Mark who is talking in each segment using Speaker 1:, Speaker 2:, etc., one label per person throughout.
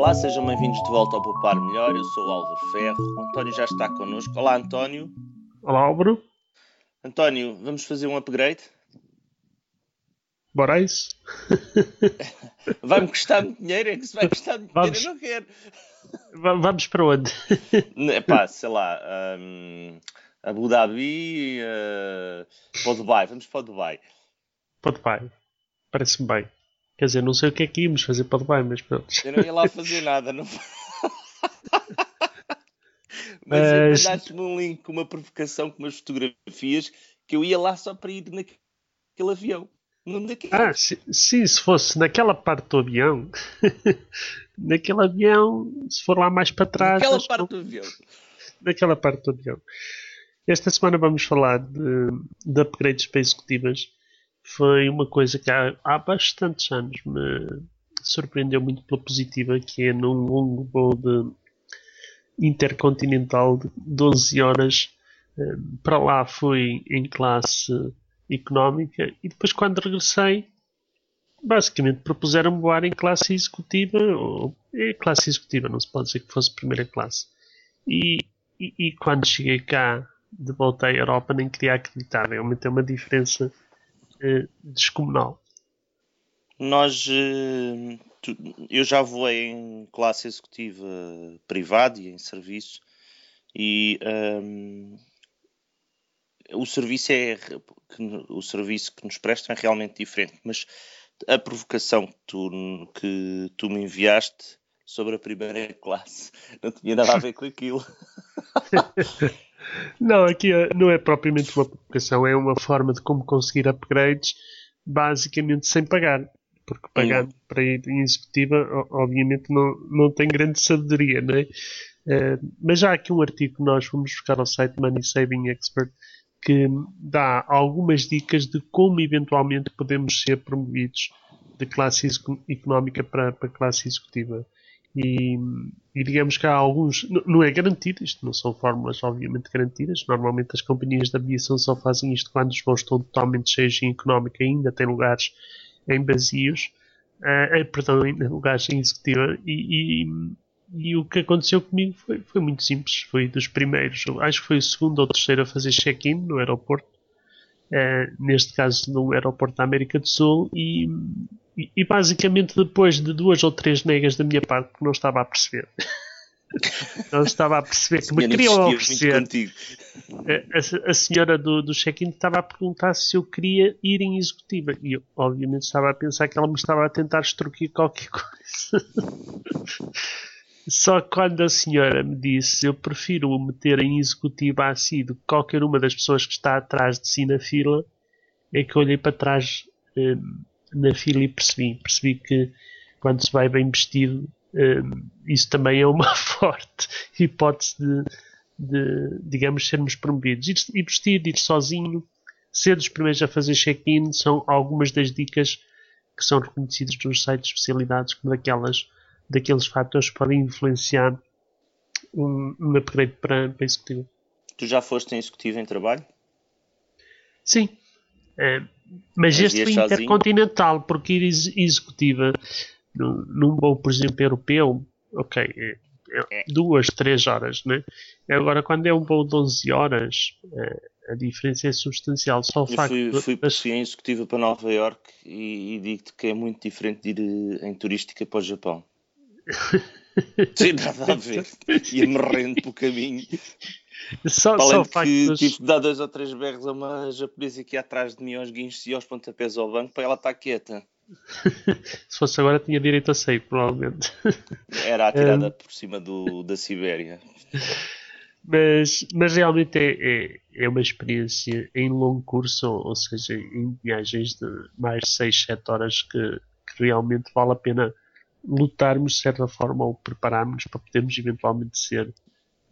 Speaker 1: Olá, sejam bem-vindos de volta ao Poupar Melhor. Eu sou o Álvaro Ferro. O António já está connosco. Olá, António.
Speaker 2: Olá, Álvaro.
Speaker 1: António, vamos fazer um upgrade?
Speaker 2: Bora isso?
Speaker 1: Vai-me custar muito dinheiro? É que se vai custar muito vamos, dinheiro, eu não quero.
Speaker 2: Vamos para onde?
Speaker 1: Pá, sei lá. Um, Abu Dhabi, uh, para o Dubai. Vamos para o Dubai.
Speaker 2: Para o Dubai. Parece-me bem. Quer dizer, não sei o que é que íamos fazer para Dubai, mas pronto.
Speaker 1: Eu não ia lá fazer nada, não. mas, mas... mandaste-me um link com uma provocação, com umas fotografias, que eu ia lá só para ir naquele avião.
Speaker 2: Ah, sim, sim, se fosse naquela parte do avião, naquele avião, se for lá mais para trás.
Speaker 1: Naquela parte do avião.
Speaker 2: Naquela parte do avião. Esta semana vamos falar de, de upgrades para executivas. Foi uma coisa que há, há bastantes anos me surpreendeu muito pela positiva, que é num longo voo de intercontinental de 12 horas. Eh, para lá fui em classe económica e depois quando regressei basicamente propuseram-me voar em classe executiva ou é classe executiva, não se pode dizer que fosse primeira classe e, e, e quando cheguei cá de volta à Europa nem queria acreditar realmente é uma diferença eh, descomunal
Speaker 1: nós eh, eu já voei em classe executiva privada e em serviço e um, o serviço é o serviço que nos prestam é realmente diferente, mas a provocação que tu, que tu me enviaste sobre a primeira classe não tinha nada a ver com aquilo.
Speaker 2: não, aqui é, não é propriamente uma provocação, é uma forma de como conseguir upgrades basicamente sem pagar. Porque hum. para ir em executiva, obviamente, não, não tem grande sabedoria, não é? Uh, mas já há aqui um artigo que nós vamos buscar ao site Money Saving Expert que dá algumas dicas de como eventualmente podemos ser promovidos de classe económica para, para classe executiva. E, e, digamos que há alguns, não é garantido, isto não são fórmulas obviamente garantidas, normalmente as companhias de aviação só fazem isto quando os voos estão totalmente cheios em económica e ainda têm lugares em vazios, uh, perdão, em lugares em executiva, e, e e o que aconteceu comigo foi, foi muito simples. Foi dos primeiros, acho que foi o segundo ou terceiro a fazer check-in no aeroporto. Uh, neste caso no aeroporto da América do Sul e, e, e, basicamente depois de duas ou três negas da minha parte que não estava a perceber. Não estava a perceber que me queriam oferecer. a, a, senhora do, do check-in estava a perguntar se eu queria ir em executiva. E eu obviamente estava a pensar que ela me estava a tentar extorquir qualquer coisa. Só quando a senhora me disse eu prefiro o meter em executiva assim do que qualquer uma das pessoas que está atrás de si na fila, é que olhei para trás um, na fila e percebi. Percebi que quando se vai bem vestido, um, isso também é uma forte hipótese de, de digamos, sermos promovidos. Ir, ir vestido, ir sozinho, ser dos primeiros a fazer check-in são algumas das dicas que são reconhecidas nos sites de especialidades como daquelas daqueles fatores que podem influenciar um, um upgrade para, para executivo.
Speaker 1: Tu já foste em executivo em trabalho?
Speaker 2: Sim. É, mas, este foi intercontinental, porque ir ex executiva num, num voo, por exemplo, europeu, ok, é, é, é. duas, três horas, né? Agora, quando é um voo de 11 horas, é, a diferença é substancial. Só o
Speaker 1: Eu facto fui, fui, em executiva para Nova York e, e digo-te que é muito diferente de ir eh, em turística para o Japão. Sem nada a ver. Ia-me rendo pelo caminho. Só, só de que tive de dar dois ou três berros a uma japonesa aqui atrás de mim aos guinchos e aos pontapés ao banco para ela estar quieta.
Speaker 2: Se fosse agora tinha direito a sair, provavelmente.
Speaker 1: Era atirada um... por cima do, da Sibéria.
Speaker 2: Mas, mas realmente é, é, é, uma experiência em longo curso, ou, ou seja, em viagens de mais 6, 7 horas que, que realmente vale a pena lutarmos de certa forma ou prepararmos para podermos eventualmente ser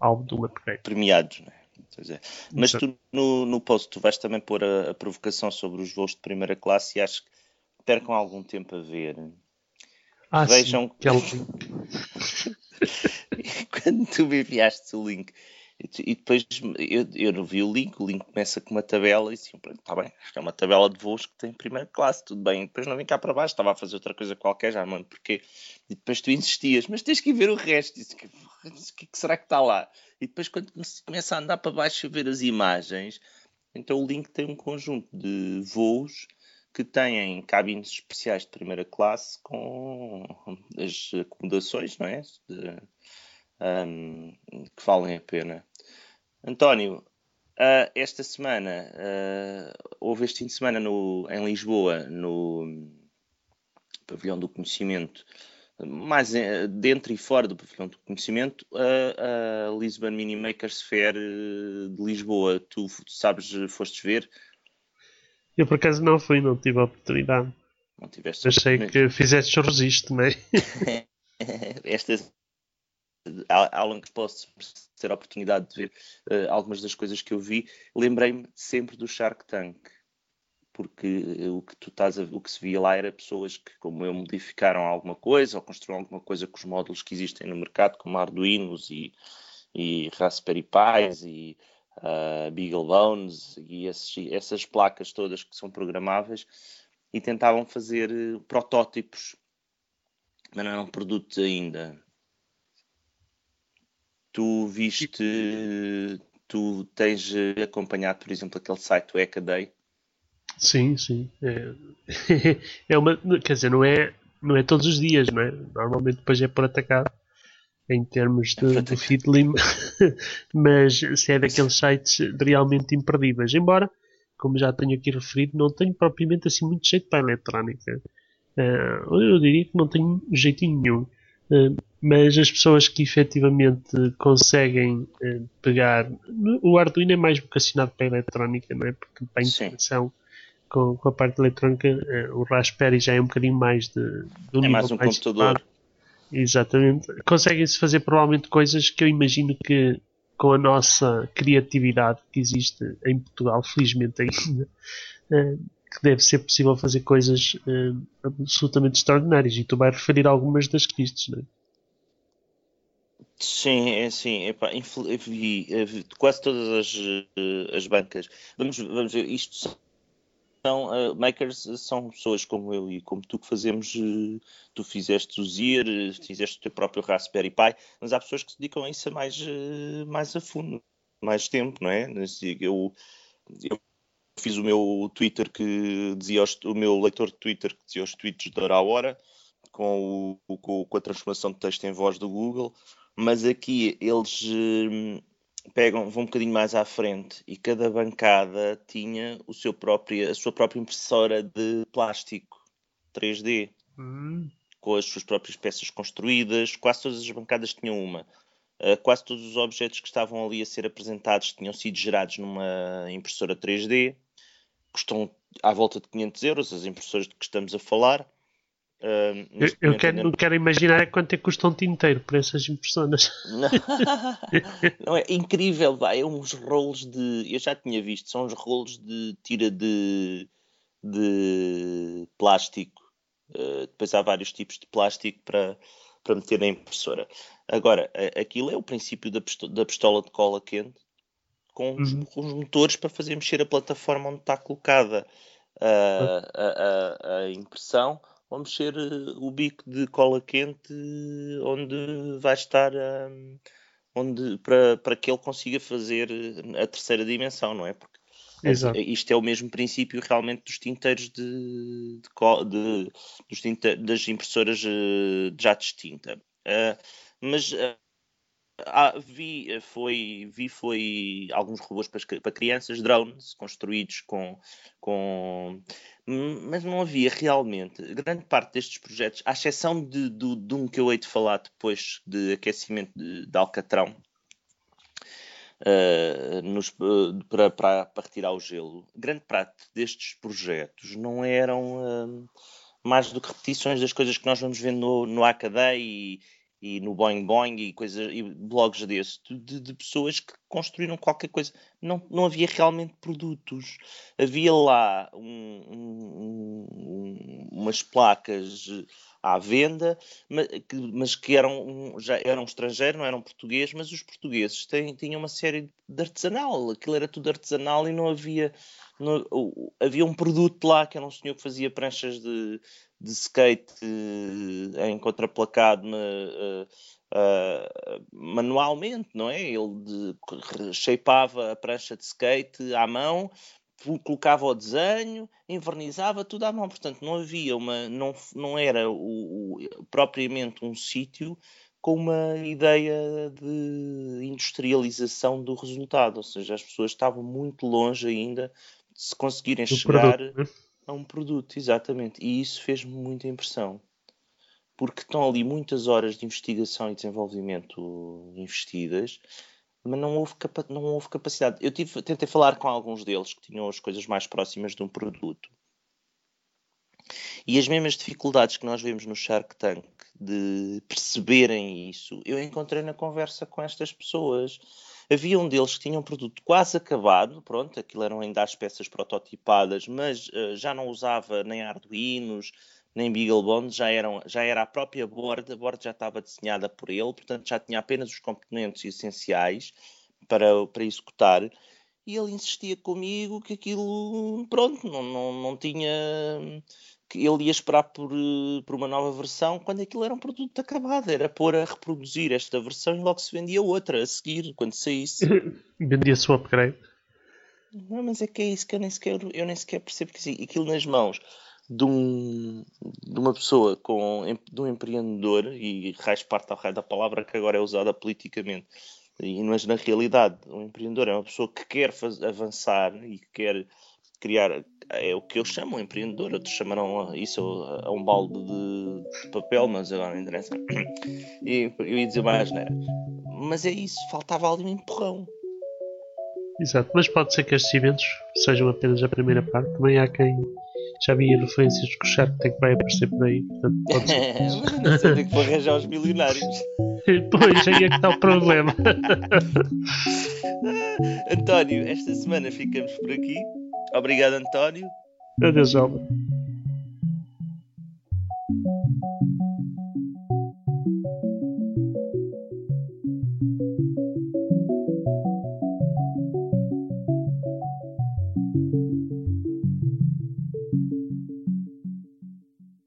Speaker 2: alvo um upgrade.
Speaker 1: Premiados, não é? É. Mas tu no, no post tu vais também pôr a, a, provocação sobre os voos de primeira classe e acho que percam algum tempo a ver.
Speaker 2: Ah, Vejam
Speaker 1: sim, que... quando tu me enviaste o link, E, depois eu, eu não vi o link, o link começa com uma tabela e assim, está bem, é uma tabela de voos que tem primeira classe, tudo bem. E depois não vim cá para baixo, estava a fazer outra coisa qualquer, já não porque E depois tu insistias, mas tens que ir ver o resto. Disse, que, que, que será que está lá? E depois quando começa a andar para baixo e ver as imagens, então o link tem um conjunto de voos que têm cabines especiais de primeira classe com as acomodações, não é? De, um, que valem a pena. António, uh, esta semana, uh, houve este fim de semana no, em Lisboa, no Pavilhão do Conhecimento, mais dentro e fora do Pavilhão do Conhecimento, a, a Lisbon Mini Makers Fair de Lisboa. Tu sabes, fostes ver?
Speaker 2: Eu por acaso não fui, não tive a oportunidade. Não tiveste Achei que fizeste o registro, não é?
Speaker 1: Esta longo que posso ter a oportunidade de ver uh, algumas das coisas que eu vi, lembrei-me sempre do Shark Tank, porque o que tu estás a, o que se via lá era pessoas que, como eu, modificaram alguma coisa ou construíram alguma coisa com os módulos que existem no mercado, como Arduinos e, e Raspberry Pis e uh, BeagleBones e esses, essas placas todas que são programáveis e tentavam fazer uh, protótipos, mas não eram produtos ainda Tu viste, tu tens acompanhado, por exemplo, aquele site do Ecaday?
Speaker 2: Sim, sim. É, é uma, quer dizer, não é, não é todos os dias, não é? Normalmente depois é por atacado em termos de, de feedly, mas se é daqueles sites realmente imperdíveis. Embora, como já tenho aqui referido, não tenho propriamente assim muito jeito para a eletrónica. Uh, eu diria que não tenho jeitinho nenhum. Uh, mas as pessoas que efetivamente conseguem eh, pegar. O Arduino é mais vocacionado para a eletrónica, não é? Porque para a integração com, com, a parte eletrónica, eh, o Raspberry já é um bocadinho mais de.
Speaker 1: de um é mais um mais computador.
Speaker 2: Exatamente. Conseguem-se fazer provavelmente coisas que eu imagino que com a nossa criatividade que existe em Portugal, felizmente ainda, eh, que deve ser possível fazer coisas absolutamente extraordinárias. E tu vais referir algumas das que vistes, não é?
Speaker 1: Sim, é assim, epá, vi, quase todas as, eh, as bancas. Vamos, vamos ver, isto são uh, makers, são pessoas como eu e como tu que fazemos, uh, tu fizeste o Zir, fizeste o teu próprio Raspberry Pi, mas há pessoas que se dedicam a isso mais, uh, mais a fundo, mais tempo, não é? Eu, eu fiz o meu Twitter que dizia, o meu leitor de Twitter que dizia os tweets de hora a hora, com, o, com, a transformação de texto em voz do Google, mas aqui eles hum, pegam, vão um bocadinho mais à frente e cada bancada tinha o seu próprio, a sua própria impressora de plástico 3D
Speaker 2: hum.
Speaker 1: com as suas próprias peças construídas. Quase todas as bancadas tinham uma. Uh, quase todos os objetos que estavam ali a ser apresentados tinham sido gerados numa impressora 3D. Custam à volta de 500 euros as impressoras de que estamos a falar.
Speaker 2: Uh, eu, eu quero, não quero imaginar quanto é que custa um tinteiro por essas impressoras.
Speaker 1: não, é incrível, vai, é uns rolos de. Eu já tinha visto, são uns rolos de tira de, de plástico. Uh, depois há vários tipos de plástico para, para meter na impressora. Agora, aquilo é o princípio da pistola, da pistola de cola quente com, uhum. os, com, os, motores para fazer mexer a plataforma onde está colocada a, a, a, a impressão vamos ser eh, o bico de cola quente onde vai estar onde, para, para que ele consiga fazer eh, a terceira dimensão, não é? Porque Exato. isto é o mesmo princípio realmente dos tinteiros de, de, de dos tinte, das impressoras eh, de jatos de tinta. Uh, mas uh, ah, vi, eh, foi, vi foi alguns robôs para, para, crianças, drones construídos com, com. Mas não havia realmente. Grande parte destes projetos, à exceção de, de, de um que eu hei de falar depois de aquecimento de, de Alcatrão, uh, nos, uh, para, para, para, retirar o gelo, grande parte destes projetos não eram. Uh, mais do que repetições das coisas que nós vamos vendo no, no Hackaday e, e no Boing Boing e coisas e blogs desses de, de, pessoas que construíram qualquer coisa não, não havia realmente produtos. Havia lá um, um, umas placas à venda, mas que, mas que eram, já eram estrangeiros, não eram portugueses, mas os portugueses têm, tinham uma série de artesanal, aquilo era tudo artesanal e não havia, não, havia um produto lá que era um senhor que fazia pranchas de, de skate uh, em contraplacado uh, uh, manualmente, não é? Ele de, shapeava a prancha de skate à mão colocava o desenho, invernizava tudo à mão. Portanto, não havia uma, não, não era o, o propriamente um sítio com uma ideia de industrialização do resultado, ou seja, as pessoas estavam muito longe ainda se conseguirem do chegar produto, né? a um produto, exatamente. E isso fez-me muita impressão, porque estão ali muitas horas de investigação e desenvolvimento investidas mas não houve, não houve capacidade. Eu tive, tentei falar com alguns deles que tinham as coisas mais próximas de um produto. E as mesmas dificuldades que nós vemos no Shark Tank de perceberem isso, eu encontrei na conversa com estas pessoas. Havia um deles que tinha um produto quase acabado, pronto, aquilo eram ainda as peças prototipadas, mas uh, já não usava nem Arduinos, nem BeagleBone, já, eram, já era a própria board, a board já estava desenhada por ele, portanto já tinha apenas os componentes essenciais para, para executar. E ele insistia comigo que aquilo, pronto, não, não, não tinha. Que ele ia esperar por, por uma nova versão quando aquilo era um produto acabado, era pôr a reproduzir esta versão e logo se vendia outra a seguir, quando saísse.
Speaker 2: Vendia-se o upgrade.
Speaker 1: Não, mas é que é isso que eu nem sequer, eu nem sequer percebo que assim, aquilo nas mãos de, um, de uma pessoa com de um empreendedor e raiz parte ao raio da palavra que agora é usada politicamente e mas na realidade um empreendedor é uma pessoa que quer faz, avançar e que quer criar é o que eu chamo empreendedor outros chamarão isso a, a um balde de, papel mas agora não interessa e eu ia dizer mais né mas é isso faltava ali um empurrão
Speaker 2: Exato, mas pode ser que estes eventos sejam apenas a primeira parte. Também há quem já havia referências que o Shark Tank vai aparecer por aí. Portanto, pode ser.
Speaker 1: mas não sei tem que arranjar os milionários.
Speaker 2: pois, aí é que está o problema.
Speaker 1: António, esta semana ficamos por aqui. Obrigado, António.
Speaker 2: Adeus, Albert.